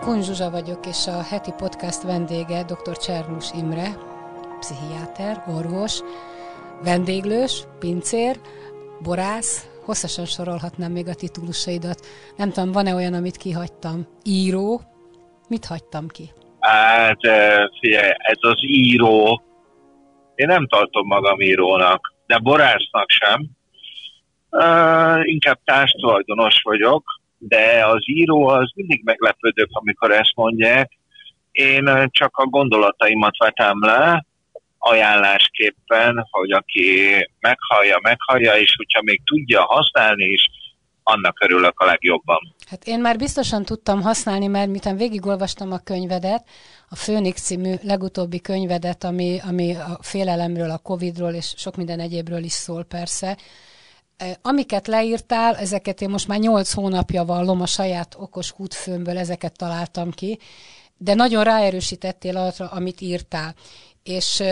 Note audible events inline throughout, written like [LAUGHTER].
Kun Zsuzsa vagyok, és a heti podcast vendége dr. Csernus Imre, pszichiáter, orvos, vendéglős, pincér, borász, hosszasan sorolhatnám még a titulusaidat. Nem tudom, van-e olyan, amit kihagytam? Író? Mit hagytam ki? Hát, ez az író, én nem tartom magam írónak, de borásznak sem. Uh, inkább társtulajdonos vagyok, de az író az mindig meglepődök, amikor ezt mondják. Én csak a gondolataimat vetem le, ajánlásképpen, hogy aki meghallja, meghallja, és hogyha még tudja használni is, annak örülök a legjobban. Hát én már biztosan tudtam használni, mert miután végigolvastam a könyvedet, a Főnix című legutóbbi könyvedet, ami, ami a félelemről, a Covidról és sok minden egyébről is szól persze, Amiket leírtál, ezeket én most már nyolc hónapja vallom a saját okos kútfőmből, ezeket találtam ki, de nagyon ráerősítettél arra, amit írtál. És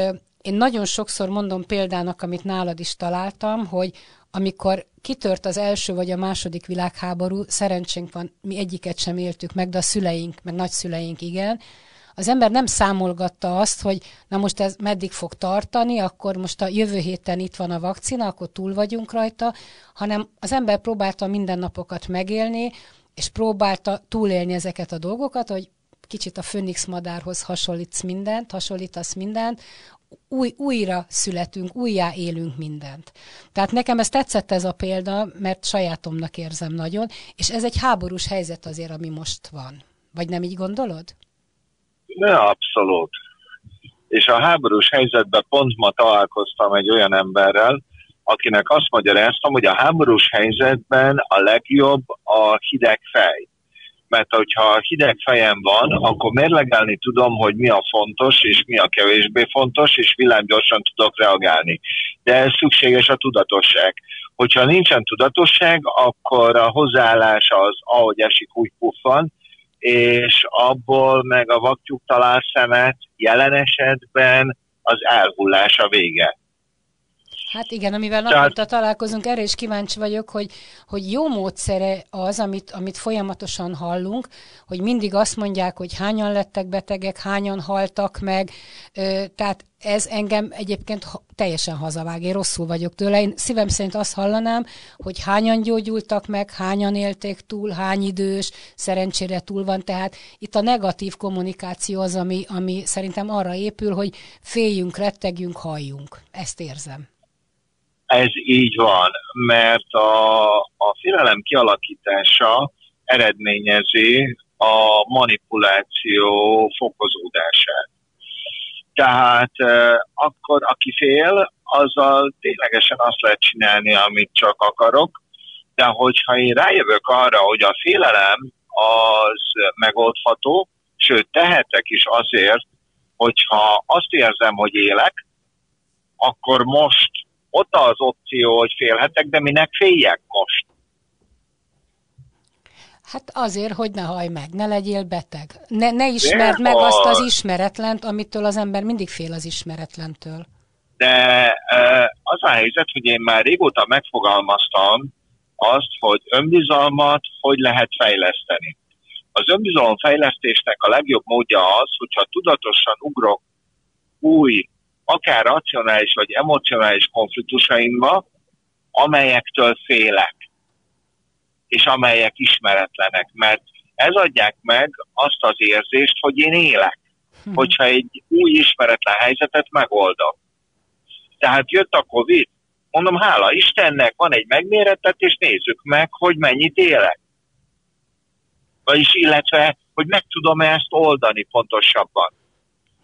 én nagyon sokszor mondom példának, amit nálad is találtam, hogy amikor kitört az első vagy a második világháború, szerencsénk van, mi egyiket sem éltük meg, de a szüleink, meg nagyszüleink igen, az ember nem számolgatta azt, hogy na most ez meddig fog tartani, akkor most a jövő héten itt van a vakcina, akkor túl vagyunk rajta, hanem az ember próbálta mindennapokat megélni, és próbálta túlélni ezeket a dolgokat, hogy kicsit a főnix madárhoz hasonlítsz mindent, hasonlítasz mindent, új, újra születünk, újjá élünk mindent. Tehát nekem ez tetszett ez a példa, mert sajátomnak érzem nagyon, és ez egy háborús helyzet azért, ami most van. Vagy nem így gondolod? Ne, abszolút. És a háborús helyzetben pont ma találkoztam egy olyan emberrel, akinek azt magyaráztam, hogy a háborús helyzetben a legjobb a hideg fej. Mert hogyha hideg fejem van, akkor mérlegelni tudom, hogy mi a fontos, és mi a kevésbé fontos, és villámgyorsan tudok reagálni. De ez szükséges a tudatosság. Hogyha nincsen tudatosság, akkor a hozzáállás az, ahogy esik, úgy puffan, és abból meg a vaktyúk talál szemet jelen esetben az elhullás a vége. Hát igen, amivel naponta találkozunk, erre is kíváncsi vagyok, hogy, hogy jó módszere az, amit, amit folyamatosan hallunk, hogy mindig azt mondják, hogy hányan lettek betegek, hányan haltak meg, tehát ez engem egyébként teljesen hazavág, én rosszul vagyok tőle. Én szívem szerint azt hallanám, hogy hányan gyógyultak meg, hányan élték túl, hány idős, szerencsére túl van, tehát itt a negatív kommunikáció az, ami, ami szerintem arra épül, hogy féljünk, rettegjünk, halljunk. Ezt érzem. Ez így van, mert a, a félelem kialakítása eredményezi a manipuláció fokozódását. Tehát eh, akkor aki fél, azzal ténylegesen azt lehet csinálni, amit csak akarok, de hogyha én rájövök arra, hogy a félelem az megoldható, sőt tehetek is azért, hogyha azt érzem, hogy élek, akkor most ott az opció, hogy félhetek, de minek féljek most? Hát azért, hogy ne haj meg, ne legyél beteg. Ne, ne ismerd meg azt az ismeretlent, amitől az ember mindig fél az ismeretlentől. De az a helyzet, hogy én már régóta megfogalmaztam azt, hogy önbizalmat hogy lehet fejleszteni. Az önbizalom fejlesztésnek a legjobb módja az, hogyha tudatosan ugrok új akár racionális vagy emocionális konfliktusaimba, amelyektől félek, és amelyek ismeretlenek, mert ez adják meg azt az érzést, hogy én élek, hm. hogyha egy új ismeretlen helyzetet megoldok. Tehát jött a Covid, mondom, hála Istennek, van egy megmérettetés, nézzük meg, hogy mennyit élek. Vagyis illetve, hogy meg tudom-e ezt oldani pontosabban.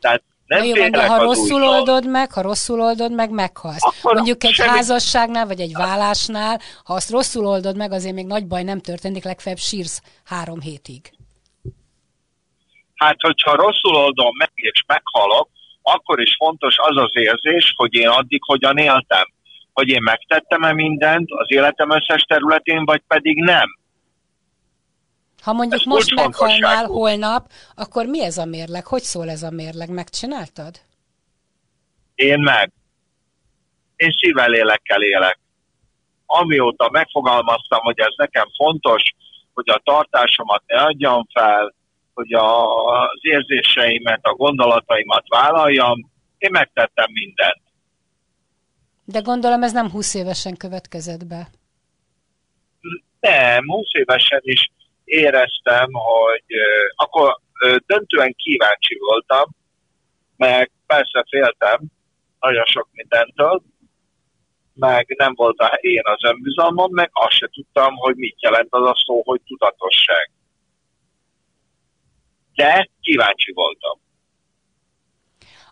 Tehát nem jó, de ha rosszul oldod meg, ha rosszul oldod meg, meghalsz. Akkor Mondjuk egy semmi... házasságnál, vagy egy vállásnál, ha azt rosszul oldod meg, azért még nagy baj nem történik, legfeljebb sírsz három hétig. Hát, hogyha rosszul oldom meg, és meghalok, akkor is fontos az az érzés, hogy én addig hogyan éltem. Hogy én megtettem-e mindent az életem összes területén, vagy pedig nem. Ha mondjuk ez most meghalnál holnap, akkor mi ez a mérleg? Hogy szól ez a mérleg? Megcsináltad? Én meg. Én szívvel lélekkel élek. Amióta megfogalmaztam, hogy ez nekem fontos, hogy a tartásomat ne adjam fel, hogy a, az érzéseimet, a gondolataimat vállaljam, én megtettem mindent. De gondolom ez nem 20 évesen következett be. Nem, 20 évesen is éreztem, hogy akkor döntően kíváncsi voltam, meg persze féltem nagyon sok mindentől, meg nem volt a én az önbizalmam, meg azt se tudtam, hogy mit jelent az a szó, hogy tudatosság. De kíváncsi voltam.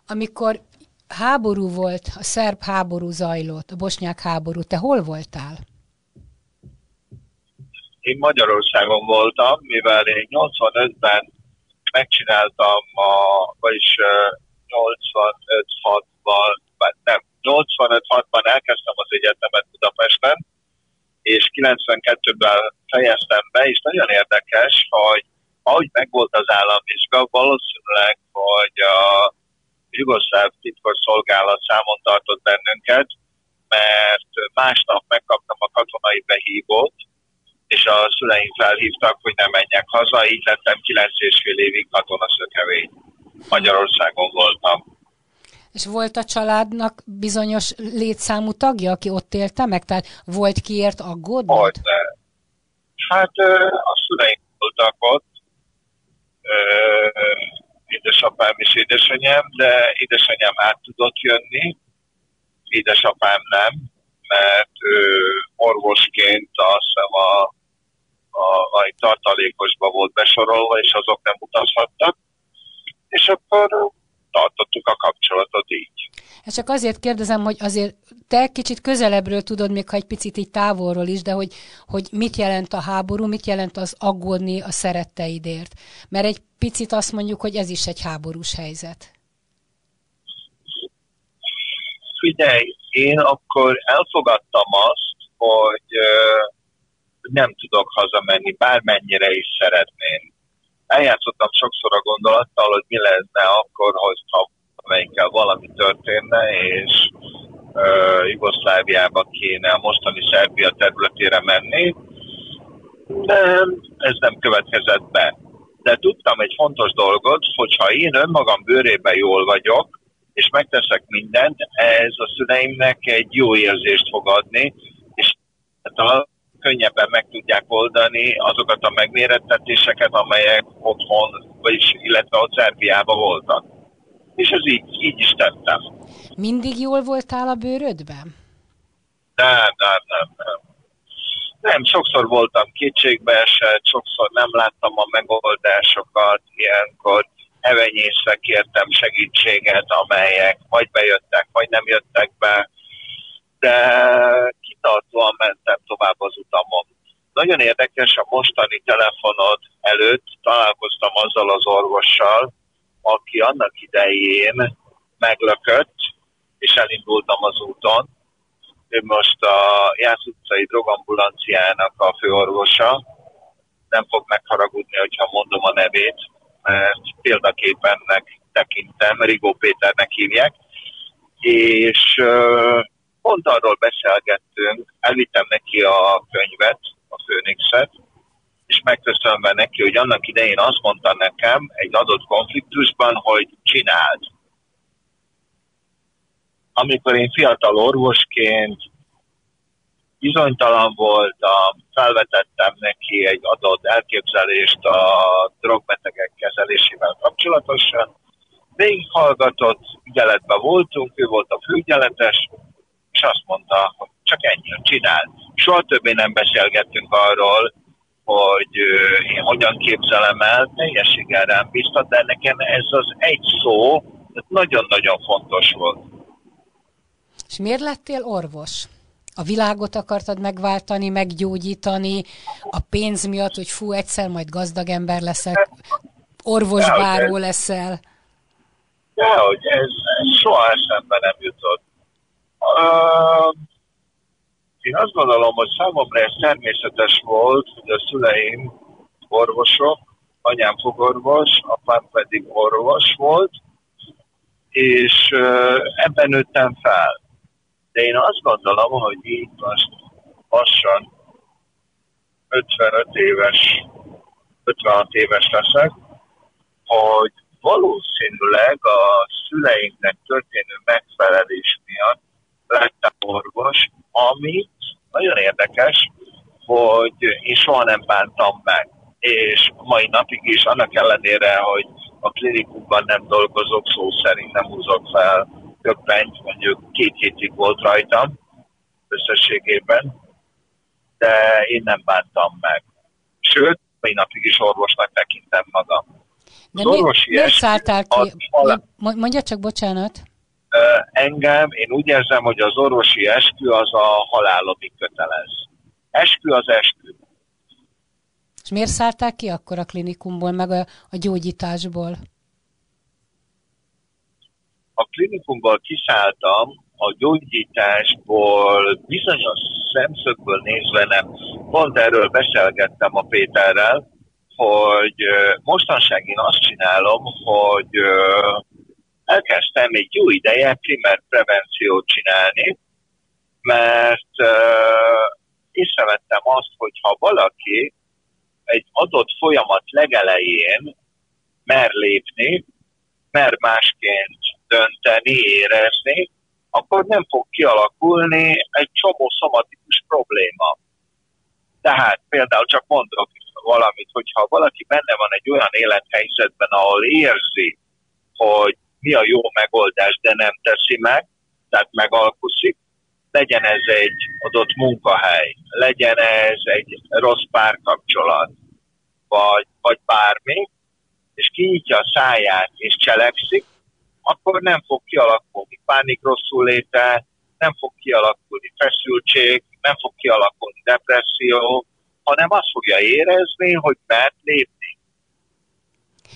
Amikor háború volt, a szerb háború zajlott, a bosnyák háború, te hol voltál? Én Magyarországon voltam, mivel én 85-ben megcsináltam, a, vagyis 85-6-ban, nem, 85-6-ban elkezdtem az egyetemet Budapesten, és 92-ben fejeztem be, és nagyon érdekes, hogy ahogy megvolt az államvizsga, valószínűleg, hogy a jugoszláv titkos szolgálat számon tartott bennünket, mert másnap megkaptam a katonai behívót, és a szüleim felhívtak, hogy nem menjek haza, így lettem 9 és fél évig katonaszökevény. Magyarországon voltam. És volt a családnak bizonyos létszámú tagja, aki ott élte meg? Tehát volt kiért aggódnod? Volt. Hát a szüleim voltak ott, édesapám és édesanyám, de édesanyám át tudott jönni, édesapám nem, mert ő orvosként azt hiszem a, a, a tartalékosba volt besorolva, és azok nem utazhattak, és akkor tartottuk a kapcsolatot így. Ezt csak azért kérdezem, hogy azért te kicsit közelebbről tudod, még ha egy picit így távolról is, de hogy, hogy mit jelent a háború, mit jelent az aggódni a szeretteidért. Mert egy picit azt mondjuk, hogy ez is egy háborús helyzet. Figyelj, én akkor elfogadtam azt, hogy nem tudok hazamenni, bármennyire is szeretném eljátszottam sokszor a gondolattal, hogy mi lenne akkor, hogyha amelyikkel valami történne, és uh, Jugoszláviába kéne a mostani Szerbia területére menni, de ez nem következett be. De tudtam egy fontos dolgot, hogyha én önmagam bőrében jól vagyok, és megteszek mindent, ez a szüleimnek egy jó érzést fog adni, és hát könnyebben meg tudják oldani azokat a megmérettetéseket, amelyek otthon, vagyis illetve ott Szerbiában voltak. És ez így, így is tettem. Mindig jól voltál a bőrödben? Nem, nem, nem, nem. Nem, sokszor voltam kétségbeesett, sokszor nem láttam a megoldásokat, ilyenkor evenyészre kértem segítséget, amelyek vagy bejöttek, vagy nem jöttek be, de kitartóan mentem tovább az utamon. Nagyon érdekes, a mostani telefonod előtt találkoztam azzal az orvossal, aki annak idején meglökött, és elindultam az úton. Ő most a Jász utcai drogambulanciának a főorvosa. Nem fog megharagudni, hogyha mondom a nevét, mert példaképennek tekintem, Rigó Péternek hívják. És pont arról beszélgettünk, elvittem neki a könyvet, a Főnixet, és megköszönve neki, hogy annak idején azt mondta nekem egy adott konfliktusban, hogy csináld. Amikor én fiatal orvosként bizonytalan voltam, felvetettem neki egy adott elképzelést a drogbetegek kezelésével kapcsolatosan, végighallgatott, ügyeletben voltunk, ő volt a főügyeletes, és azt mondta, hogy csak ennyi, csinál. Soha többé nem beszélgettünk arról, hogy én hogyan képzelem el, teljességgel rám biztat, de nekem ez az egy szó nagyon-nagyon fontos volt. És miért lettél orvos? A világot akartad megváltani, meggyógyítani, a pénz miatt, hogy fú, egyszer majd gazdag ember leszel, orvosbáró leszel? Dehogy, ez, ez soha eszembe nem jutott. Uh, én azt gondolom, hogy számomra ez természetes volt, hogy a szüleim orvosok, anyám fogorvos, apám pedig orvos volt, és ebben nőttem fel. De én azt gondolom, hogy így most lassan 55 éves, 56 éves leszek, hogy valószínűleg a szüleimnek történő megfelelés miatt lettem orvos, amit nagyon érdekes, hogy én soha nem bántam meg. És mai napig is, annak ellenére, hogy a klinikumban nem dolgozok, szó szerint nem húzok fel több pennyt, mondjuk két hétig volt rajtam összességében, de én nem bántam meg. Sőt, mai napig is orvosnak tekintem magam. De mi, miért szálltál ki? A, Mondja csak, bocsánat. Engem, én úgy érzem, hogy az orvosi eskü az a halálomig kötelez. Eskü az eskü. És miért szállták ki akkor a klinikumból, meg a, a gyógyításból? A klinikumból kiszálltam, a gyógyításból bizonyos szemszögből nézve nem. Pont erről beszélgettem a Péterrel, hogy mostanság én azt csinálom, hogy elkezdtem egy jó ideje primer prevenciót csinálni, mert észrevettem azt, hogy ha valaki egy adott folyamat legelején mer lépni, mer másként dönteni, érezni, akkor nem fog kialakulni egy csomó szomatikus probléma. Tehát például csak mondok valamit, hogyha valaki benne van egy olyan élethelyzetben, ahol érzi, hogy mi a jó megoldás, de nem teszi meg, tehát megalkuszik, legyen ez egy adott munkahely, legyen ez egy rossz párkapcsolat, vagy, vagy bármi, és kinyitja a száját és cselekszik, akkor nem fog kialakulni pánik rosszul léte, nem fog kialakulni feszültség, nem fog kialakulni depresszió, hanem azt fogja érezni, hogy mert lépni.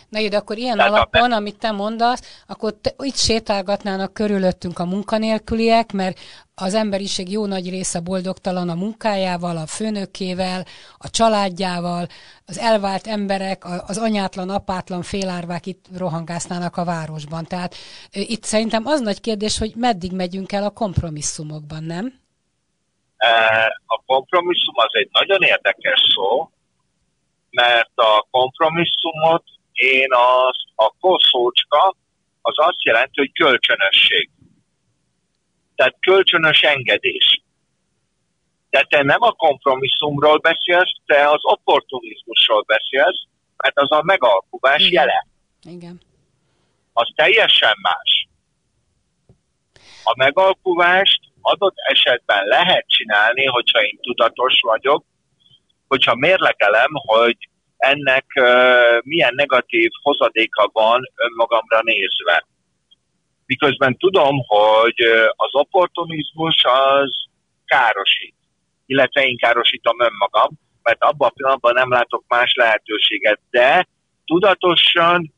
Na jó, de akkor ilyen Tehát alapon, a... amit te mondasz, akkor te, itt sétálgatnának körülöttünk a munkanélküliek, mert az emberiség jó nagy része boldogtalan a munkájával, a főnökével, a családjával, az elvált emberek, az anyátlan, apátlan félárvák itt rohangásznának a városban. Tehát itt szerintem az nagy kérdés, hogy meddig megyünk el a kompromisszumokban, nem? A kompromisszum az egy nagyon érdekes szó, mert a kompromisszumot én azt, a koszócska az azt jelenti, hogy kölcsönösség. Tehát kölcsönös engedés. De te nem a kompromisszumról beszélsz, te az opportunizmusról beszélsz, mert az a megalkuvás Igen. jele. Igen. Az teljesen más. A megalkuvást adott esetben lehet csinálni, hogyha én tudatos vagyok, hogyha mérlegelem, hogy ennek milyen negatív hozadéka van önmagamra nézve. Miközben tudom, hogy az opportunizmus az károsít, illetve én károsítom önmagam, mert abban a pillanatban nem látok más lehetőséget, de tudatosan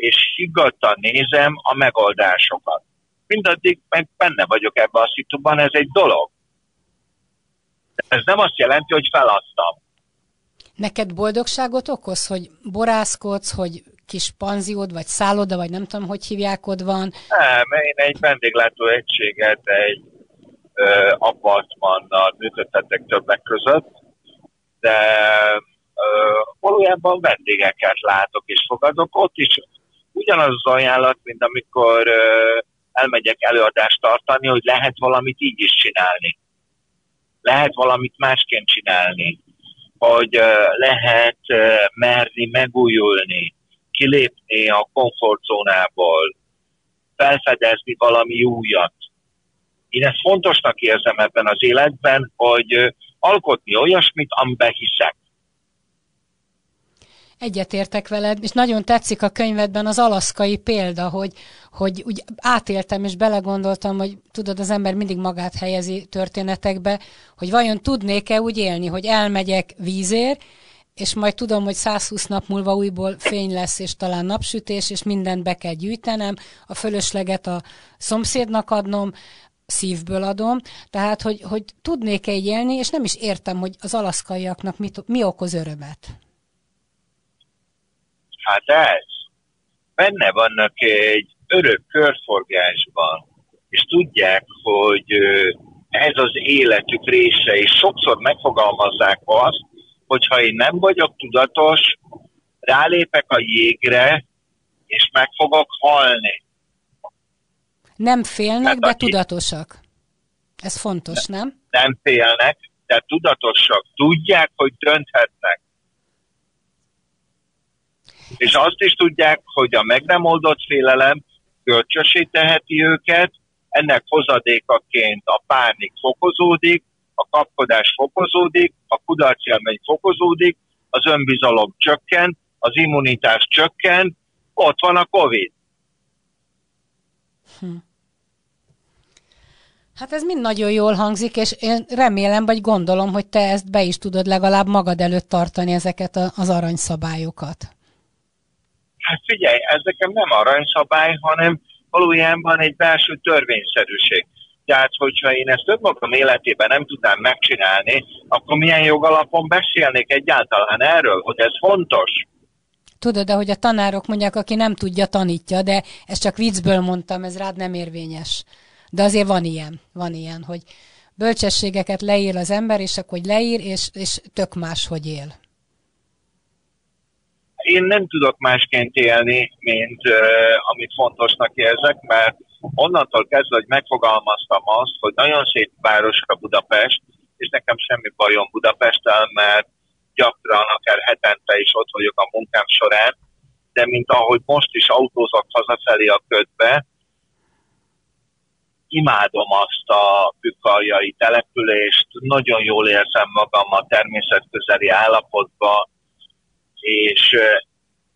és higgadtan nézem a megoldásokat mindaddig meg benne vagyok ebben a szituban, ez egy dolog. Ez nem azt jelenti, hogy feladtam. Neked boldogságot okoz, hogy borászkodsz, hogy kis panziód, vagy szálloda, vagy nem tudom, hogy hívják ott van? Nem, én egy vendéglátó egységet, egy ö, apartmannal működtetek többek között, de ö, valójában vendégeket látok és fogadok. Ott is ugyanaz az ajánlat, mint amikor ö, elmegyek előadást tartani, hogy lehet valamit így is csinálni. Lehet valamit másként csinálni. Hogy lehet merni megújulni, kilépni a komfortzónából, felfedezni valami újat. Én ezt fontosnak érzem ebben az életben, hogy alkotni olyasmit, amiben hiszek. Egyetértek veled, és nagyon tetszik a könyvedben az alaszkai példa, hogy, hogy úgy átéltem és belegondoltam, hogy tudod, az ember mindig magát helyezi történetekbe, hogy vajon tudnék-e úgy élni, hogy elmegyek vízér, és majd tudom, hogy 120 nap múlva újból fény lesz, és talán napsütés, és mindent be kell gyűjtenem, a fölösleget a szomszédnak adnom, szívből adom, tehát, hogy, hogy tudnék-e így élni, és nem is értem, hogy az alaszkaiaknak mit, mi okoz örömet. Hát ez. Benne vannak egy örök körforgásban, és tudják, hogy ez az életük része, és sokszor megfogalmazzák azt, hogyha én nem vagyok tudatos, rálépek a jégre, és meg fogok halni. Nem félnek, hát, de aki... tudatosak. Ez fontos, nem? Nem félnek, de tudatosak. Tudják, hogy dönthetnek. És azt is tudják, hogy a meg nem oldott félelem kölcsösé teheti őket, ennek hozadékaként a pánik fokozódik, a kapkodás fokozódik, a kudarci élmény fokozódik, az önbizalom csökken, az immunitás csökken, ott van a Covid. Hm. Hát ez mind nagyon jól hangzik, és én remélem, vagy gondolom, hogy te ezt be is tudod legalább magad előtt tartani ezeket az aranyszabályokat. Hát figyelj, ez nekem nem aranyszabály, hanem valójában egy belső törvényszerűség. Tehát, hogyha én ezt önmagam életében nem tudnám megcsinálni, akkor milyen jogalapon beszélnék egyáltalán erről, hogy ez fontos? Tudod, ahogy a tanárok mondják, aki nem tudja, tanítja, de ezt csak viccből mondtam, ez rád nem érvényes. De azért van ilyen, van ilyen, hogy bölcsességeket leír az ember, és akkor hogy leír, és, és tök más, hogy él. Én nem tudok másként élni, mint amit fontosnak érzek, mert onnantól kezdve, hogy megfogalmaztam azt, hogy nagyon szép város a Budapest, és nekem semmi bajom Budapesttel, mert gyakran, akár hetente is ott vagyok a munkám során, de mint ahogy most is autózok hazafelé a ködbe, imádom azt a bükaljai települést, nagyon jól érzem magam a természetközeli állapotban, és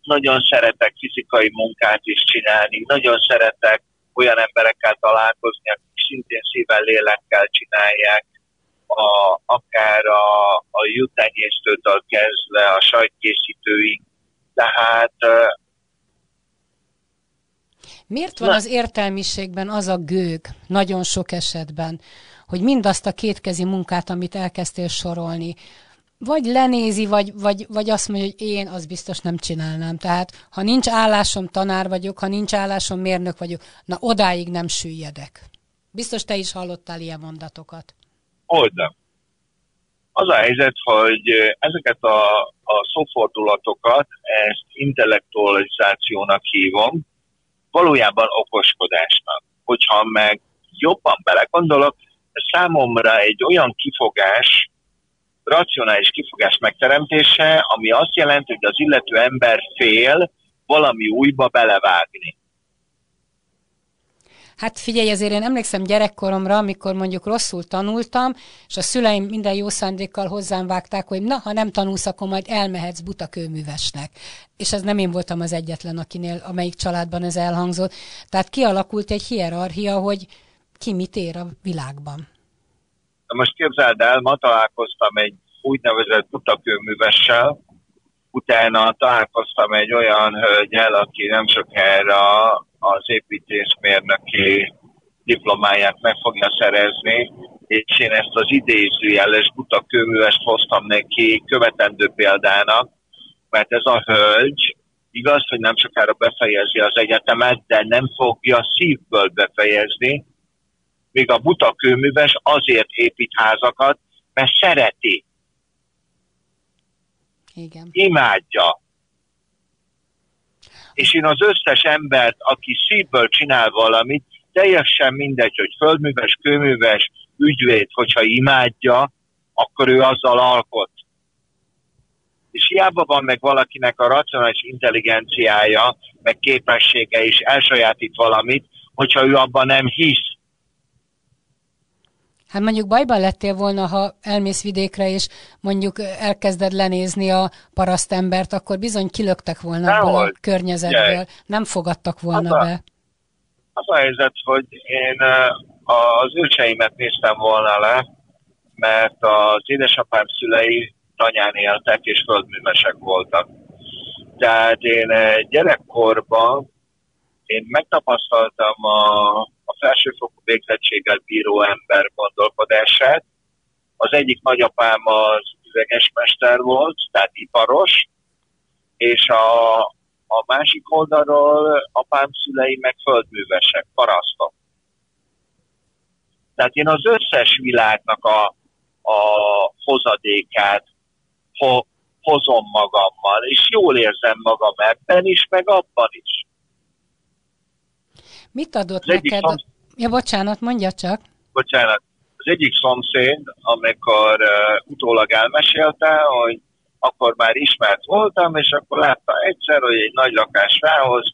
nagyon szeretek fizikai munkát is csinálni, nagyon szeretek olyan emberekkel találkozni, akik szintén szívvel, lélekkel csinálják, a, akár a, a jutenyésztőtől kezdve a sajtkészítőig. Tehát Miért van Na. az értelmiségben az a gőg, nagyon sok esetben, hogy mindazt a kétkezi munkát, amit elkezdtél sorolni, vagy lenézi, vagy, vagy, vagy azt mondja, hogy én az biztos nem csinálnám. Tehát, ha nincs állásom, tanár vagyok, ha nincs állásom, mérnök vagyok, na odáig nem süllyedek. Biztos te is hallottál ilyen mondatokat. Hogy nem. Az a helyzet, hogy ezeket a, a szófordulatokat, ezt intellektualizációnak hívom, valójában okoskodásnak. Hogyha meg jobban belegondolok, számomra egy olyan kifogás, racionális kifogás megteremtése, ami azt jelenti, hogy az illető ember fél valami újba belevágni. Hát figyelj, azért én emlékszem gyerekkoromra, amikor mondjuk rosszul tanultam, és a szüleim minden jó szándékkal hozzám vágták, hogy na, ha nem tanulsz, akkor majd elmehetsz buta kőművesnek. És ez nem én voltam az egyetlen, akinél, amelyik családban ez elhangzott. Tehát kialakult egy hierarchia, hogy ki mit ér a világban. Na most képzeld el, ma találkoztam egy úgynevezett butakőművessel, utána találkoztam egy olyan hölgyel, aki nem sokára az építészmérnöki diplomáját meg fogja szerezni, és én ezt az idézőjeles buta kőművest hoztam neki követendő példának, mert ez a hölgy igaz, hogy nem sokára befejezi az egyetemet, de nem fogja szívből befejezni, míg a buta kőműves azért épít házakat, mert szereti. Igen. Imádja. És én az összes embert, aki szívből csinál valamit, teljesen mindegy, hogy földműves, kőműves, ügyvéd, hogyha imádja, akkor ő azzal alkot. És hiába van meg valakinek a racionális intelligenciája, meg képessége is elsajátít valamit, hogyha ő abban nem hisz. Hát mondjuk bajban lettél volna, ha elmész vidékre, és mondjuk elkezded lenézni a parasztembert, akkor bizony kilöktek volna abból a környezetből, Jaj. nem fogadtak volna az a, be. Az a helyzet, hogy én az őseimet néztem volna le, mert az édesapám szülei tanyán éltek, és földművesek voltak. Tehát én gyerekkorban én megtapasztaltam a, a felsőfokú végzettséggel bíró ember gondolkodását. Az egyik nagyapám az üvegesmester volt, tehát iparos, és a, a másik oldalról apám szülei meg földművesek, parasztok. Tehát én az összes világnak a, a hozadékát ho, hozom magammal, és jól érzem magam ebben is, meg abban is. Mit adott az neked? Szomsz... Ja, bocsánat, mondja csak. Bocsánat. Az egyik szomszéd, amikor uh, utólag elmesélte, hogy akkor már ismert voltam, és akkor látta egyszer, hogy egy nagy lakás rához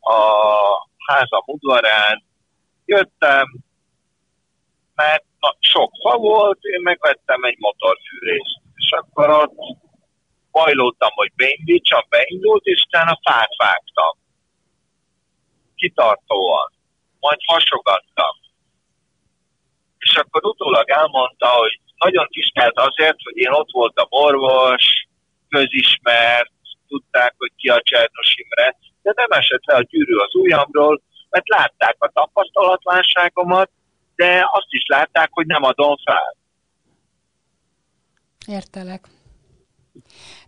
a háza udvarán jöttem, mert na, sok fa volt, én megvettem egy motorfűrészt. És akkor ott bajlódtam, hogy beindítsam, beindult, és utána fát vágtam. Kitartóan. Majd hasogattam. És akkor utólag elmondta, hogy nagyon tisztelt azért, hogy én ott voltam orvos, közismert, tudták, hogy ki a Csernos Imre, de nem esett le a gyűrű az ujjamról, mert látták a tapasztalatvánságomat, de azt is látták, hogy nem adom fel. Értelek.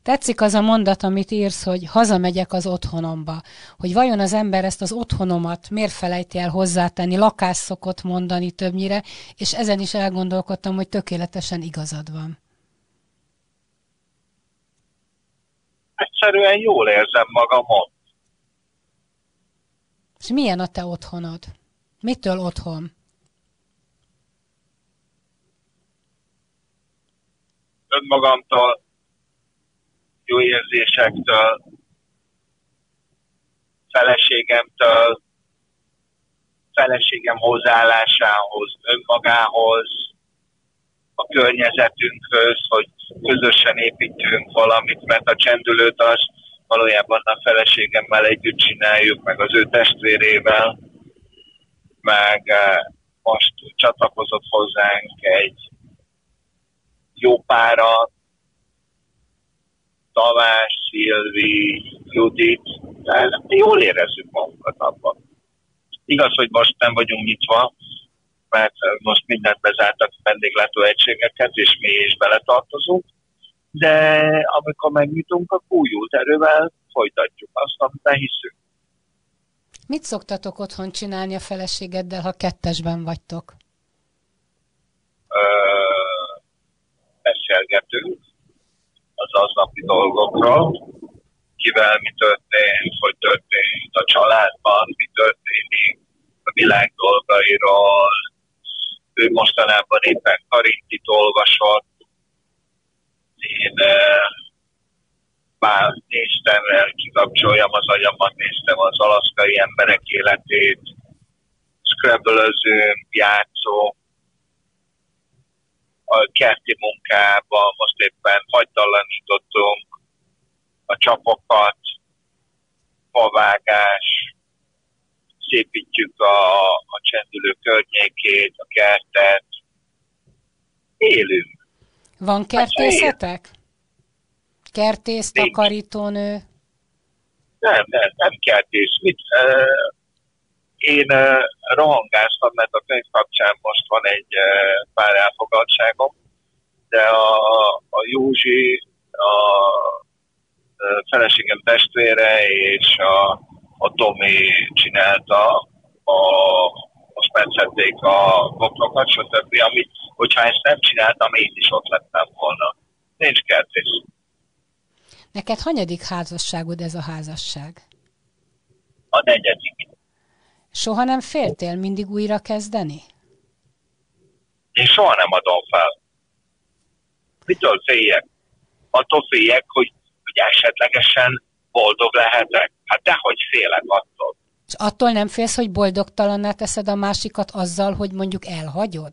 Tetszik az a mondat, amit írsz, hogy hazamegyek az otthonomba. Hogy vajon az ember ezt az otthonomat miért felejti el hozzátenni, lakás szokott mondani többnyire, és ezen is elgondolkodtam, hogy tökéletesen igazad van. Egyszerűen jól érzem magamon. És milyen a te otthonod? Mitől otthon? önmagamtól, jó érzésektől, feleségemtől, feleségem hozzáállásához, önmagához, a környezetünkhöz, hogy közösen építünk valamit, mert a csendülőt az valójában a feleségemmel együtt csináljuk, meg az ő testvérével, meg eh, most csatlakozott hozzánk egy jó pára, Tavás, Szilvi, Judit, jól érezzük magunkat abban. Igaz, hogy most nem vagyunk nyitva, mert most mindent bezártak vendéglátó egységeket, és mi is beletartozunk, de amikor megnyitunk, a újult erővel folytatjuk azt, amit hiszünk. Mit szoktatok otthon csinálni a feleségeddel, ha kettesben vagytok? beszélgetünk az aznapi dolgokról, kivel mi történt, hogy történt a családban, mi történik a világ dolgairól. Ő mostanában éppen Karintit olvasott. Én már néztem, kikapcsoljam az agyamat, néztem az alaszkai emberek életét, scrabble játszó, a kerti munkában most éppen hagytalanítottunk a csapokat, favágás, szépítjük a, a csendülő környékét, a kertet. Élünk. Van hát, kertészetek? Kertész, takarítónő? Nem, nem, nem kertész. Mit, uh, én rohangáztam, mert a könyv kapcsán most van egy pár elfogadtságom, de a, a Józsi, a feleségem testvére és a, a Tomi csinálta, a, most megszedték a bokrokat, stb., amit, hogyha ezt nem csináltam, én is ott lettem volna. Nincs kertész. Neked hanyadik házasságod ez a házasság? A negyedik. Soha nem féltél mindig újra kezdeni? Én soha nem adom fel. Mitől féljek? Attól féljek, hogy, hogy esetlegesen boldog lehetek. Hát dehogy félek attól. És attól nem félsz, hogy boldogtalanná teszed a másikat azzal, hogy mondjuk elhagyod?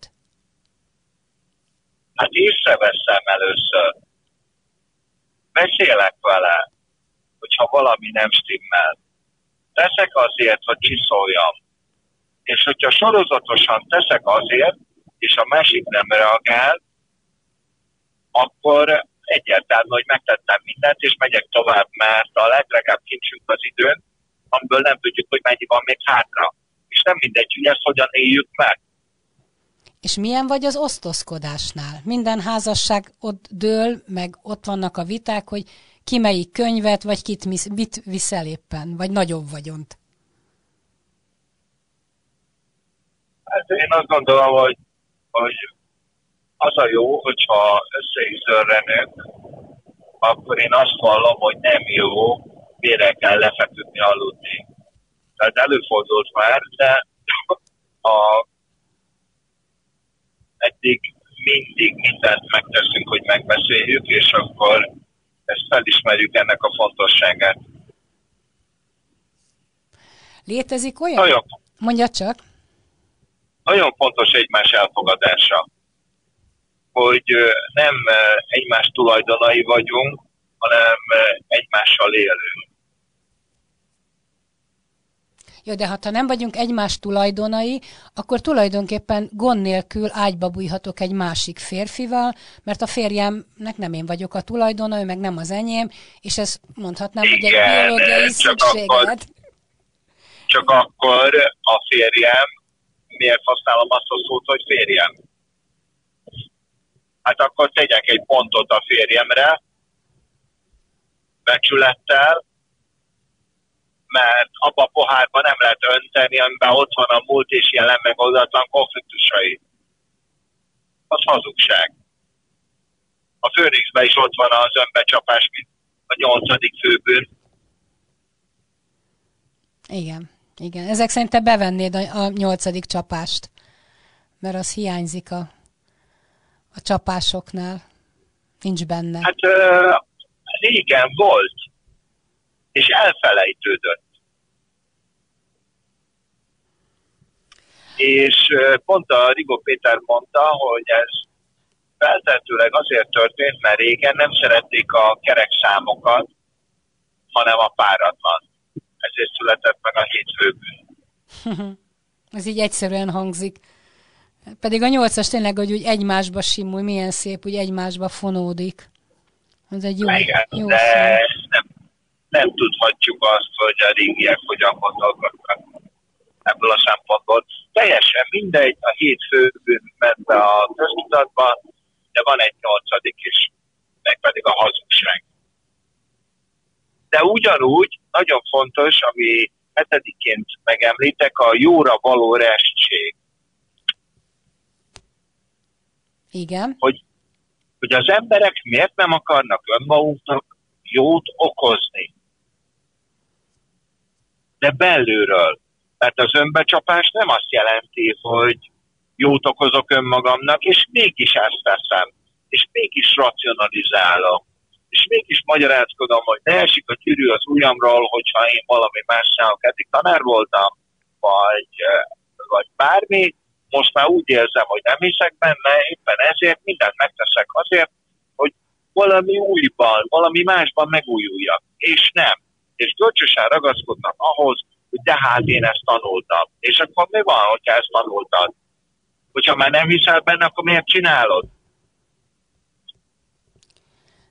Hát észreveszem először. Beszélek vele, hogyha valami nem stimmel teszek azért, hogy csiszoljam. És hogyha sorozatosan teszek azért, és a másik nem reagál, akkor egyértelmű, hogy megtettem mindent, és megyek tovább, mert a legdrágább kincsünk az időn, amiből nem tudjuk, hogy mennyi van még hátra. És nem mindegy, hogy ezt hogyan éljük meg. És milyen vagy az osztozkodásnál? Minden házasság ott dől, meg ott vannak a viták, hogy ki melyik könyvet, vagy kit mit viszel éppen, vagy nagyobb vagyont. Hát én azt gondolom, hogy, hogy az a jó, hogyha összeizörrenek, akkor én azt hallom, hogy nem jó bérekkel lefeküdni, aludni. Tehát előfordult már, de a, eddig mindig mindent megteszünk, hogy megbeszéljük, és akkor ezt felismerjük ennek a fontosságát. Létezik olyan? Nagyon, Mondja csak. Nagyon fontos egymás elfogadása, hogy nem egymás tulajdonai vagyunk, hanem egymással élünk. Jó, de ha nem vagyunk egymás tulajdonai, akkor tulajdonképpen gond nélkül ágyba bújhatok egy másik férfival, mert a férjemnek nem én vagyok a tulajdona, ő meg nem az enyém, és ezt mondhatnám, Igen, hogy egy biológiai szükséglet. Akkor, csak akkor a férjem, miért használom azt a szót, hogy férjem? Hát akkor tegyek egy pontot a férjemre, becsülettel, mert abba a pohárba nem lehet önteni, amiben ott van a múlt és jelen megoldatlan konfliktusai. Az hazugság. A Főnixben is ott van az önbecsapás, mint a nyolcadik főbűn. Igen, igen. Ezek szerint te bevennéd a, a nyolcadik csapást, mert az hiányzik a, a csapásoknál. Nincs benne. Hát uh, régen volt, és elfelejtődött. És pont a Rigó Péter mondta, hogy ez feltehetőleg azért történt, mert régen nem szerették a kerek számokat, hanem a páratlan. Ezért született meg a hétfőbűn. [LAUGHS] ez így egyszerűen hangzik. Pedig a nyolcas tényleg, hogy úgy egymásba simul, milyen szép, úgy egymásba fonódik. Ez egy jó, Igen, jó de szó. nem, nem tudhatjuk azt, hogy a régiek hogyan gondolkodtak ebből a szempontból. Teljesen mindegy, a hét főbűn ment a köztudatba, de van egy nyolcadik is, meg pedig a hazugság. De ugyanúgy nagyon fontos, ami hetediként megemlítek, a jóra való restség. Igen. Hogy, hogy az emberek miért nem akarnak önmaguknak jót okozni. De belülről. Mert az önbecsapás nem azt jelenti, hogy jót okozok önmagamnak, és mégis ezt teszem, és mégis racionalizálok, és mégis magyarázkodom, hogy ne esik a gyűrű az ujjamról, hogyha én valami más csinálok. Eddig tanár voltam, vagy, vagy bármi, most már úgy érzem, hogy nem hiszek benne, éppen ezért mindent megteszek azért, hogy valami újban, valami másban megújuljak. És nem. És görcsösen ragaszkodnak ahhoz, hogy de hát én ezt tanultam. És akkor mi van, hogyha ezt tanultad? Hogyha már nem hiszel benne, akkor miért csinálod?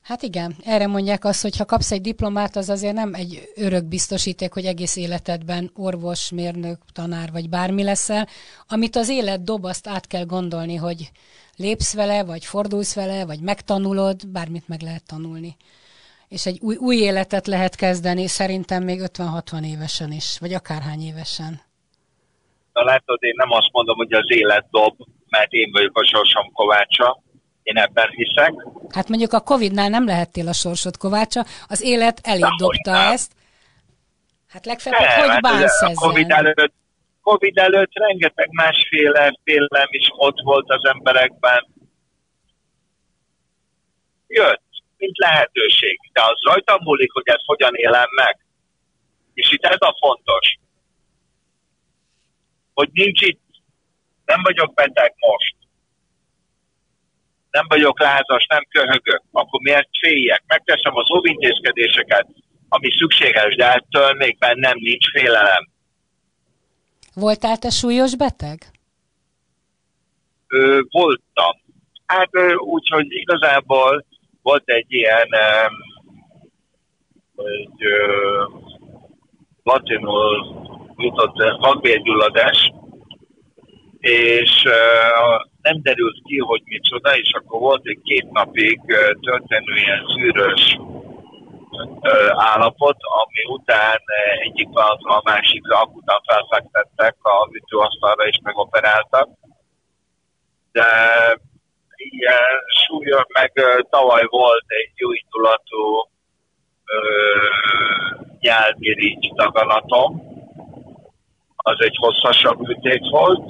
Hát igen, erre mondják azt, hogy ha kapsz egy diplomát, az azért nem egy örök biztosíték, hogy egész életedben orvos, mérnök, tanár vagy bármi leszel. Amit az élet dob, azt át kell gondolni, hogy lépsz vele, vagy fordulsz vele, vagy megtanulod, bármit meg lehet tanulni. És egy új, új életet lehet kezdeni, szerintem még 50-60 évesen is, vagy akárhány évesen. Na látod, én nem azt mondom, hogy az élet dob, mert én vagyok a sorsom kovácsa, én ebben hiszek. Hát mondjuk a Covid-nál nem lehettél a sorsod kovácsa, az élet elég dobta ezt. Hát legfeljebb, nem, hogy hát bánsz ezzel? COVID előtt, Covid előtt rengeteg másféle félelem is ott volt az emberekben. Jött, mint lehetőség, de az rajtam múlik, hogy ezt hogyan élem meg. És itt ez a fontos, hogy nincs itt, nem vagyok beteg most, nem vagyok lázas, nem köhögök, akkor miért féljek? Megteszem az óvintézkedéseket, ami szükséges, de ettől még bennem nincs félelem. Voltál te súlyos beteg? Ö, voltam. Hát úgy, hogy igazából volt egy ilyen egy latinul jutott vakbélgyulladás, és nem derült ki, hogy micsoda, és akkor volt egy két napig történő ilyen szűrös állapot, ami után egyik pillanatra a másikra akutan felfektettek a műtőasztalra és megoperáltak. De ilyen súlyos, meg tavaly volt egy jó indulatú nyelvirigy daganatom, az egy hosszasabb műtét volt,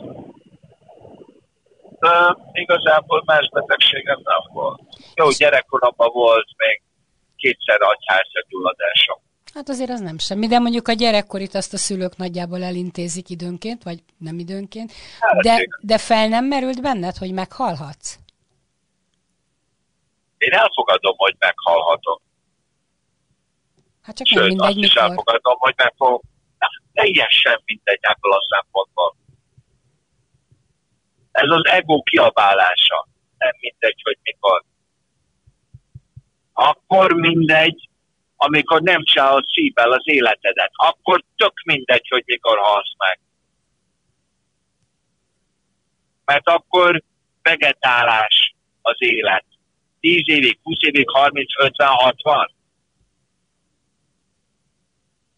de igazából más betegségem nem volt. Jó, gyerekkoromban volt még kétszer agyhártyagyulladásom. Hát azért az nem semmi, de mondjuk a gyerekkorit azt a szülők nagyjából elintézik időnként, vagy nem időnként. De, de fel nem merült benned, hogy meghalhatsz? Én elfogadom, hogy meghalhatok. Hát csak Sőt, nem mindegy, azt mikor. is elfogadom, hogy meg fog... Teljesen mindegy ebből a szempontból. Ez az ego kiabálása. Nem mindegy, hogy mikor. Akkor mindegy, amikor nem csinálod szívvel az életedet. Akkor tök mindegy, hogy mikor halsz meg. Mert akkor vegetálás az élet. 10 évig, 20 évig, 30, 50, 60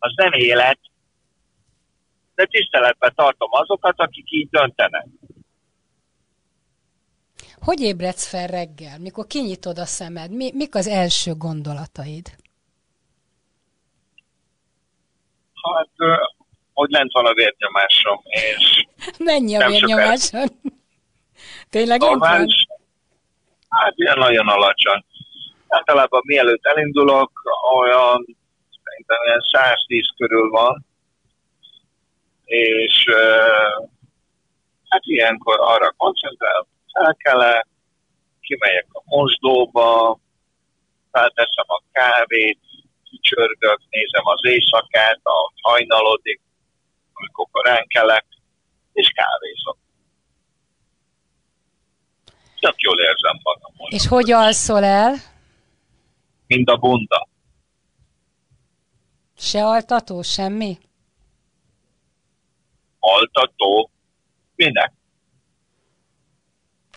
az nem élet, de tiszteletben tartom azokat, akik így döntenek. Hogy ébredsz fel reggel, mikor kinyitod a szemed? Mi, mik az első gondolataid? Hát, hogy lent van a vérnyomásom, és... [LAUGHS] Mennyi a vérnyomásom? Tényleg van? Hát ilyen nagyon alacsony. Általában mielőtt elindulok, olyan szerintem ilyen 110 körül van, és hát ilyenkor arra koncentrál, fel kell -e, kimegyek a mosdóba, felteszem a kávét, kicsörgök, nézem az éjszakát, a hajnalodik, amikor korán kelek, és kávézok. Csak jól érzem magam. És hogy alszol el? Mind a bunda. Se altató, semmi? Altató? Minek?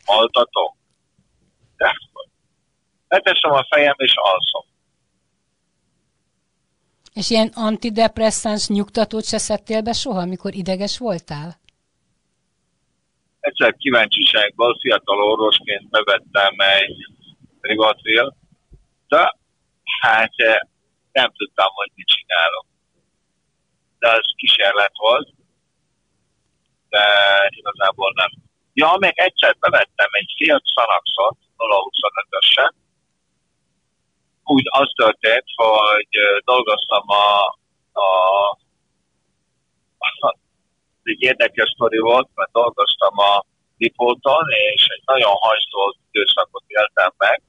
Altató? Leteszem a fejem és alszom. És ilyen antidepresszáns nyugtatót se szedtél be soha, amikor ideges voltál? Egyszer kíváncsiságból fiatal orvosként bevettem egy rivatril, de hát nem tudtam, hogy mit csinálok. De az kísérlet volt, de igazából nem. Ja, még egyszer bevettem egy Fiat Szanaxot, 025-ösen. Úgy az történt, hogy dolgoztam a, a, a egy érdekes sztori volt, mert dolgoztam a Lipóton, és egy nagyon hajszoló időszakot éltem meg,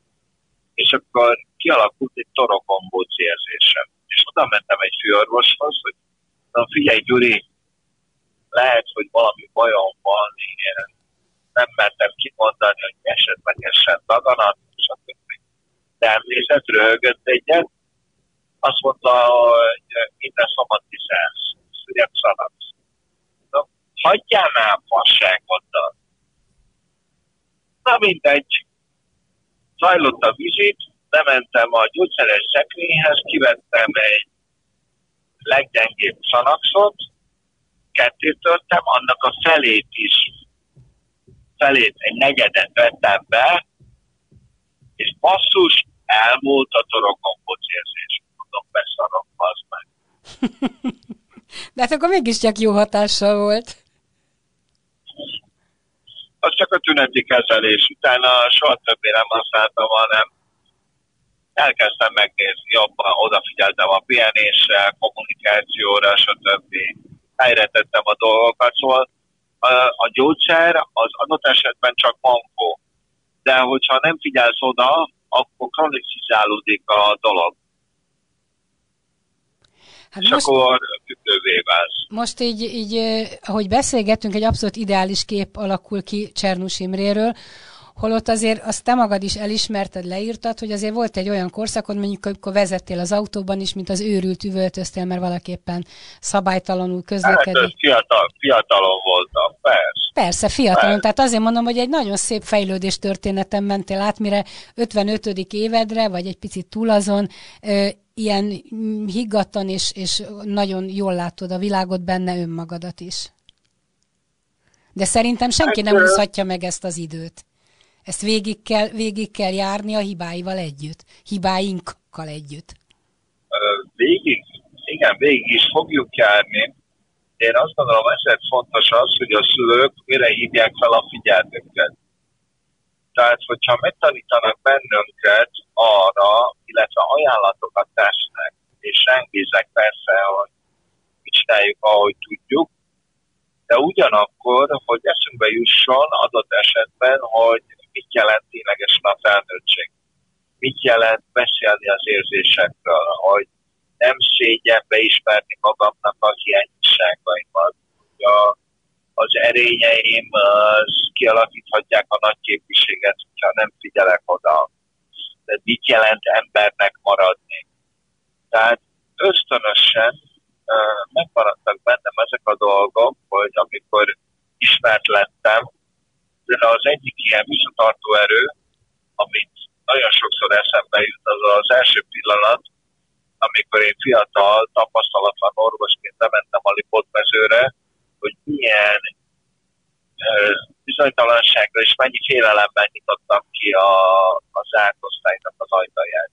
és akkor kialakult egy torokombóc érzésem. És oda mentem egy főorvoshoz, hogy na figyelj Gyuri, lehet, hogy valami bajom van, én nem mertem kimondani, hogy esetlegesen daganat, stb. De emlézett, röhögött egyet, azt mondta, hogy minden szomatizálsz, szügyek szaladsz. Hagyjál már fasságoddal. Na mindegy, zajlott a vizit, bementem a gyógyszeres szekrényhez, kivettem egy leggyengébb szanaxot, kettőt törtem, annak a felét is, felét, egy negyedet vettem be, és basszus, elmúlt a torokombóc érzés. Mondom, beszarom, az meg. [LAUGHS] De hát akkor mégiscsak jó hatással volt az csak a tüneti kezelés. Utána soha többé nem használtam, hanem elkezdtem megnézni jobban, odafigyeltem a pihenésre, kommunikációra, stb. Helyre tettem a dolgokat, szóval a, a gyógyszer az adott esetben csak mankó. De hogyha nem figyelsz oda, akkor kronicizálódik a dolog. Hát és most, akkor tükrővé válsz. Most így, így, ahogy beszélgetünk, egy abszolút ideális kép alakul ki Csernus Imréről, Holott azért azt te magad is elismerted, leírtad, hogy azért volt egy olyan korszakod, mondjuk amikor vezettél az autóban is, mint az őrült üvöltöztél, mert valaképpen szabálytalanul közlekedik. Hát, fiatal, fiatalon voltam, persze. Persze, fiatalon. Persze. Tehát azért mondom, hogy egy nagyon szép fejlődés történetem mentél át, mire 55. évedre, vagy egy picit túl azon, ilyen higgadtan és, és nagyon jól látod a világot, benne önmagadat is. De szerintem senki nem hát, úszhatja meg ezt az időt. Ezt végig kell, végig kell járni a hibáival együtt. Hibáinkkal együtt. Végig? Igen, végig is fogjuk járni. Én azt gondolom, ezért fontos az, hogy a szülők mire hívják fel a figyelmünket. Tehát, hogyha megtanítanak bennünket arra, illetve ajánlatokat tesznek, és ránk persze, hogy csináljuk, ahogy tudjuk, de ugyanakkor, hogy eszünkbe jusson adott esetben, hogy mit jelent ténylegesen a felnőttség. Mit jelent beszélni az érzésekről, hogy nem szégyen beismerni magamnak a hiányosságaimat, hogy a, az erényeim az kialakíthatják a nagy képviséget, hogyha nem figyelek oda. De mit jelent embernek maradni? Tehát ösztönösen uh, megmaradtak bennem ezek a dolgok, hogy amikor ismert lettem, de az egyik ilyen visszatartó erő, amit nagyon sokszor eszembe jut, az az első pillanat, amikor én fiatal, tapasztalatlan orvosként bementem a Lipotmezőre, hogy milyen bizonytalanságra és mennyi félelemben nyitottam ki a, a zárt osztálynak az ajtaját.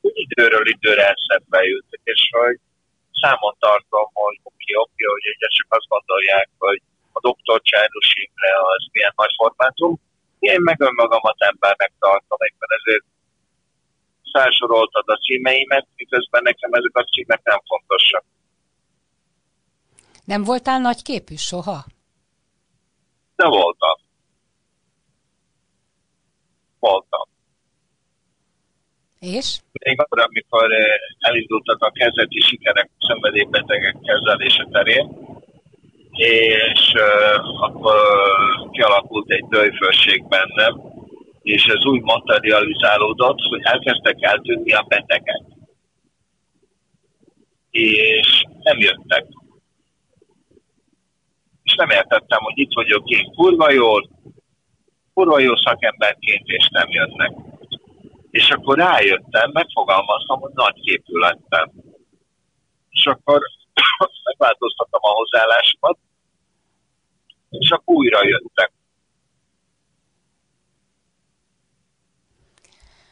Úgy időről időre eszembe jut, és hogy számon tartom, hogy oké, oké, hogy egyesek azt gondolják, hogy a doktor Csárus Imre az milyen nagy formátum. Én meg önmagamat embernek tartom, éppen ezért felsoroltad a címeimet, miközben nekem ezek a címek nem fontosak. Nem voltál nagy képű soha? De voltam. Voltam. És? Még akkor, amikor eh, elindultak a kezdeti sikerek szenvedélybetegek kezelése terén, és uh, akkor kialakult egy döjfőség bennem, és ez úgy materializálódott, hogy elkezdtek eltűnni a betegek. És nem jöttek. Nem értettem, hogy itt vagyok én kurva jól, kurva jó szakemberként, és nem jönnek. És akkor rájöttem, megfogalmaztam, hogy nagy képű lettem. És akkor [COUGHS] megváltoztattam a hozzáállásomat, és akkor újra jöttek.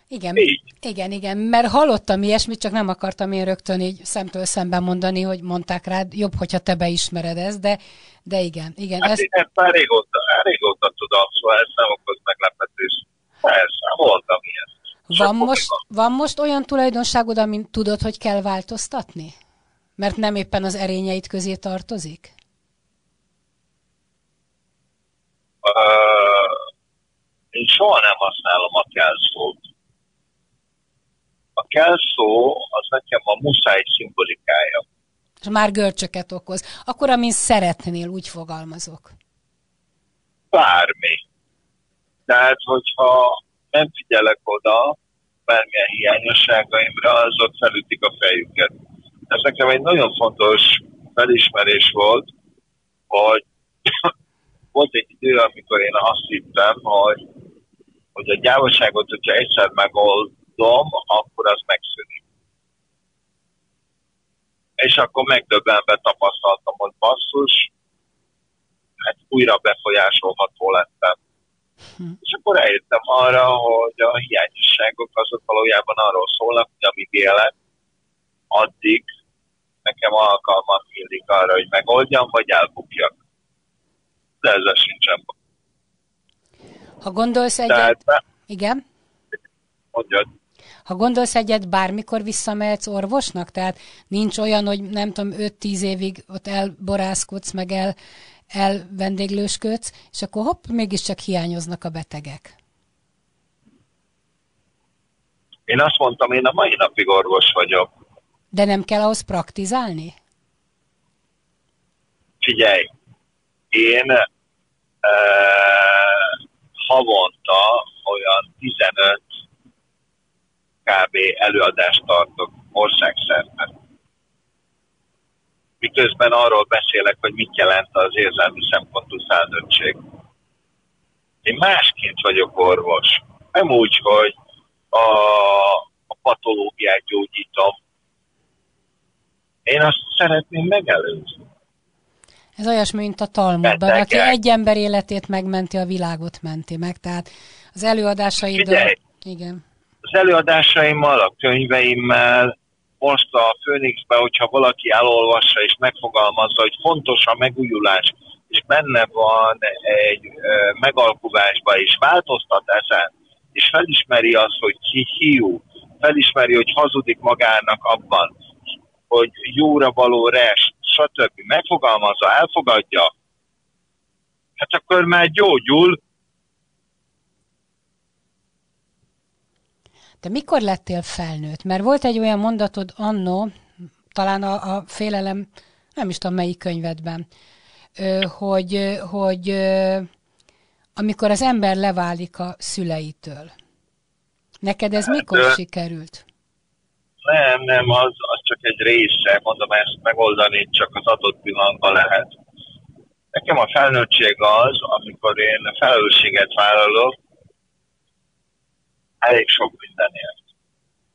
Igen, így. igen, igen, mert hallottam ilyesmit, csak nem akartam én rögtön így szemtől szemben mondani, hogy mondták rád, jobb, hogyha te beismered ezt, de, de igen, igen. Hát ezt... én már régóta, régóta tudom, szóval ez nem okoz meglepetés. Persze, voltam ilyen. Van most, van most olyan tulajdonságod, amin tudod, hogy kell változtatni? Mert nem éppen az erényeit közé tartozik? Uh, én soha nem használom a kell szót. A kell szó az nekem a muszáj szimbolikája. És már görcsöket okoz. Akkor, amin szeretnél, úgy fogalmazok. Bármi. Tehát, hogyha nem figyelek oda, bármilyen hiányosságaimra, azok felütik a fejüket. Ez nekem egy nagyon fontos felismerés volt, hogy [LAUGHS] volt egy idő, amikor én azt hittem, hogy, hogy a gyávaságot, hogyha egyszer megoldom, akkor az megszűnik. És akkor megdöbbenve tapasztaltam, hogy basszus, hát újra befolyásolható lettem. Hm. És akkor eljöttem arra, hogy a hiányosságok azok valójában arról szólnak, hogy amíg élek, addig nekem alkalmat nyílik arra, hogy megoldjam, vagy elbukjak. De ezzel sincsen. Ha gondolsz egyet... Tehát, Igen? Mondjad. Ha gondolsz egyet, bármikor visszamehetsz orvosnak? Tehát nincs olyan, hogy nem tudom, 5-10 évig ott elborászkodsz, meg el elvendéglősködsz, és akkor hopp, mégiscsak hiányoznak a betegek. Én azt mondtam, én a mai napig orvos vagyok. De nem kell ahhoz praktizálni? Figyelj, én e, havonta olyan 15 kb. előadást tartok országszerte. Miközben arról beszélek, hogy mit jelent az érzelmi szempontú felnőttség. Én másként vagyok orvos. Nem úgy, hogy a, a patológiát gyógyítom. Én azt szeretném megelőzni. Ez olyasmi, mint a Talmudban, aki egy ember életét megmenti, a világot menti meg. Tehát az előadásaid... Igen. Az előadásaimmal, a könyveimmel, most a Phoenixben, hogyha valaki elolvassa és megfogalmazza, hogy fontos a megújulás, és benne van egy megalkuvásba, és változtat ezen, és felismeri azt, hogy ki hiú, felismeri, hogy hazudik magának abban, hogy jóra való rest, stb. megfogalmazza, elfogadja, hát akkor már gyógyul. De mikor lettél felnőtt? Mert volt egy olyan mondatod annó, talán a, a félelem, nem is tudom melyik könyvedben, hogy, hogy amikor az ember leválik a szüleitől. Neked ez hát, mikor sikerült? Nem, nem, az, az csak egy része, mondom, ezt megoldani csak az adott pillanatban lehet. Nekem a felnőttség az, amikor én felelősséget vállalok, elég sok mindenért.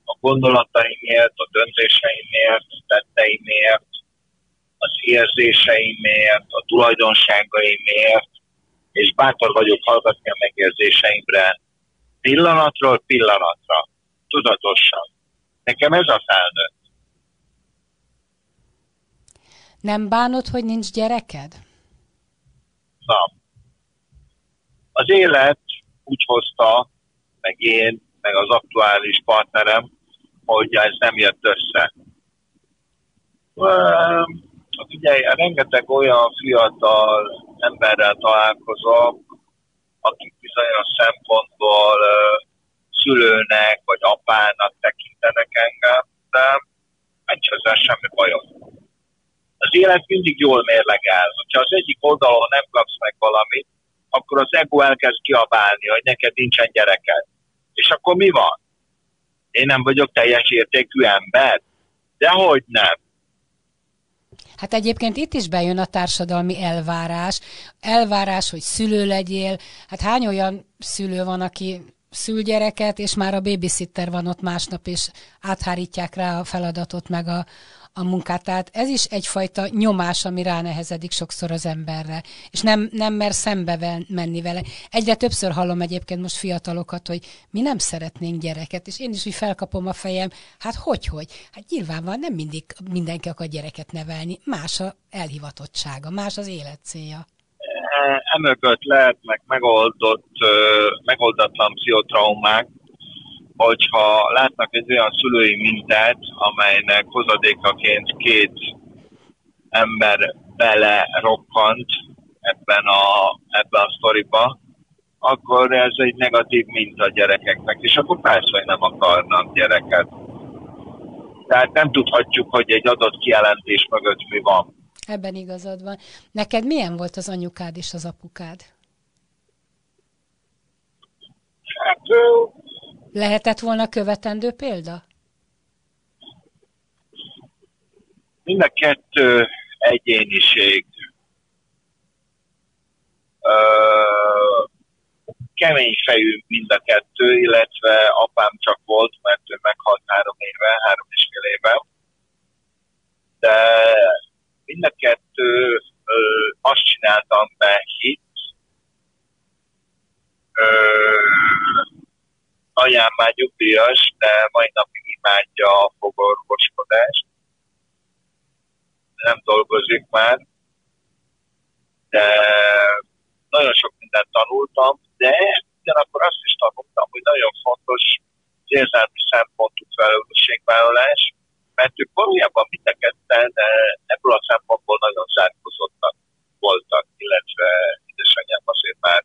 A gondolataimért, a döntéseimért, a tetteimért, az érzéseimért, a tulajdonságaimért, és bátor vagyok hallgatni a megérzéseimre pillanatról pillanatra, tudatosan. Nekem ez a felnőtt. Nem bánod, hogy nincs gyereked? Na. Az élet úgy hozta, meg én, meg az aktuális partnerem, hogy ez nem jött össze. Hát ugye rengeteg olyan fiatal emberrel találkozok, akik bizonyos szempontból szülőnek vagy apának tekintenek engem, de nincs ezzel semmi bajom. Az élet mindig jól mérlegel. Ha az egyik oldalon nem kapsz meg valamit, akkor az ego elkezd kiabálni, hogy neked nincsen gyereked. És akkor mi van? Én nem vagyok teljes értékű ember? Dehogy nem. Hát egyébként itt is bejön a társadalmi elvárás. Elvárás, hogy szülő legyél. Hát hány olyan szülő van, aki szül gyereket, és már a babysitter van ott másnap, és áthárítják rá a feladatot, meg a, a munkát. Tehát ez is egyfajta nyomás, ami ránehezedik sokszor az emberre, és nem, nem mer szembe menni vele. Egyre többször hallom egyébként most fiatalokat, hogy mi nem szeretnénk gyereket, és én is úgy felkapom a fejem, hát hogy, hogy? Hát nyilván nem mindig mindenki akar gyereket nevelni, más a elhivatottsága, más az élet célja emögött lehetnek megoldott, megoldatlan pszichotraumák, hogyha látnak egy olyan szülői mintát, amelynek hozadékaként két ember bele rokkant ebben a, ebben a sztoriba, akkor ez egy negatív minta a gyerekeknek, és akkor persze, hogy nem akarnak gyereket. Tehát nem tudhatjuk, hogy egy adott kijelentés mögött mi van. Ebben igazad van. Neked milyen volt az anyukád és az apukád? Hát, Lehetett volna követendő példa? Mind a kettő egyéniség. Ö, kemény fejű mind a kettő, illetve apám csak volt, mert ő meghalt három éve, három és fél éve. De mind a kettő ö, azt csináltam be hit, ö, anyám már nyugdíjas, de mai napig imádja a fogorvoskodást. Nem dolgozik már, de nagyon sok mindent tanultam, de ugyanakkor azt is tanultam, hogy nagyon fontos érzelmi szempontú felelősségvállalás, mert ők valójában mind a ketten ebből a szempontból nagyon zárkozottak voltak, illetve édesanyám azért már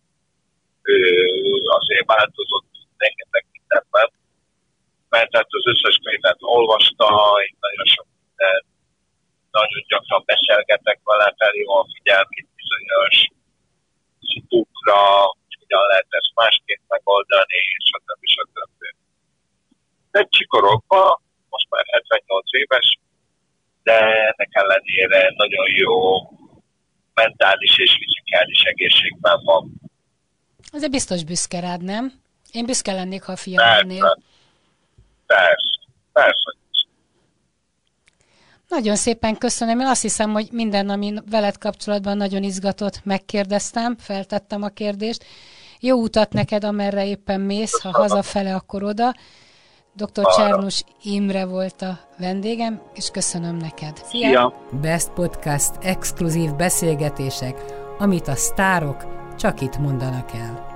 ő azért változott rengeteg mindenben, mert hát az összes könyvet olvasta, én nagyon sok minden, nagyon gyakran beszélgetek vele, felhívom a figyelmét bizonyos szitukra, hogyan lehet ezt másként megoldani, és a többi, és a többi. De csikorokba, most már 78 éves, de ennek ellenére nagyon jó mentális és fizikális egészségben van. Azért biztos büszke rád, nem? Én büszke lennék, ha a fiam lennél. Persze, persze. Nagyon szépen köszönöm. Én azt hiszem, hogy minden, ami veled kapcsolatban nagyon izgatott, megkérdeztem, feltettem a kérdést. Jó utat neked, amerre éppen mész, ha hazafele, akkor oda. Dr. Csernus Imre volt a vendégem, és köszönöm neked. Szia! Szia. Best Podcast exkluzív beszélgetések, amit a sztárok csak itt mondanak el.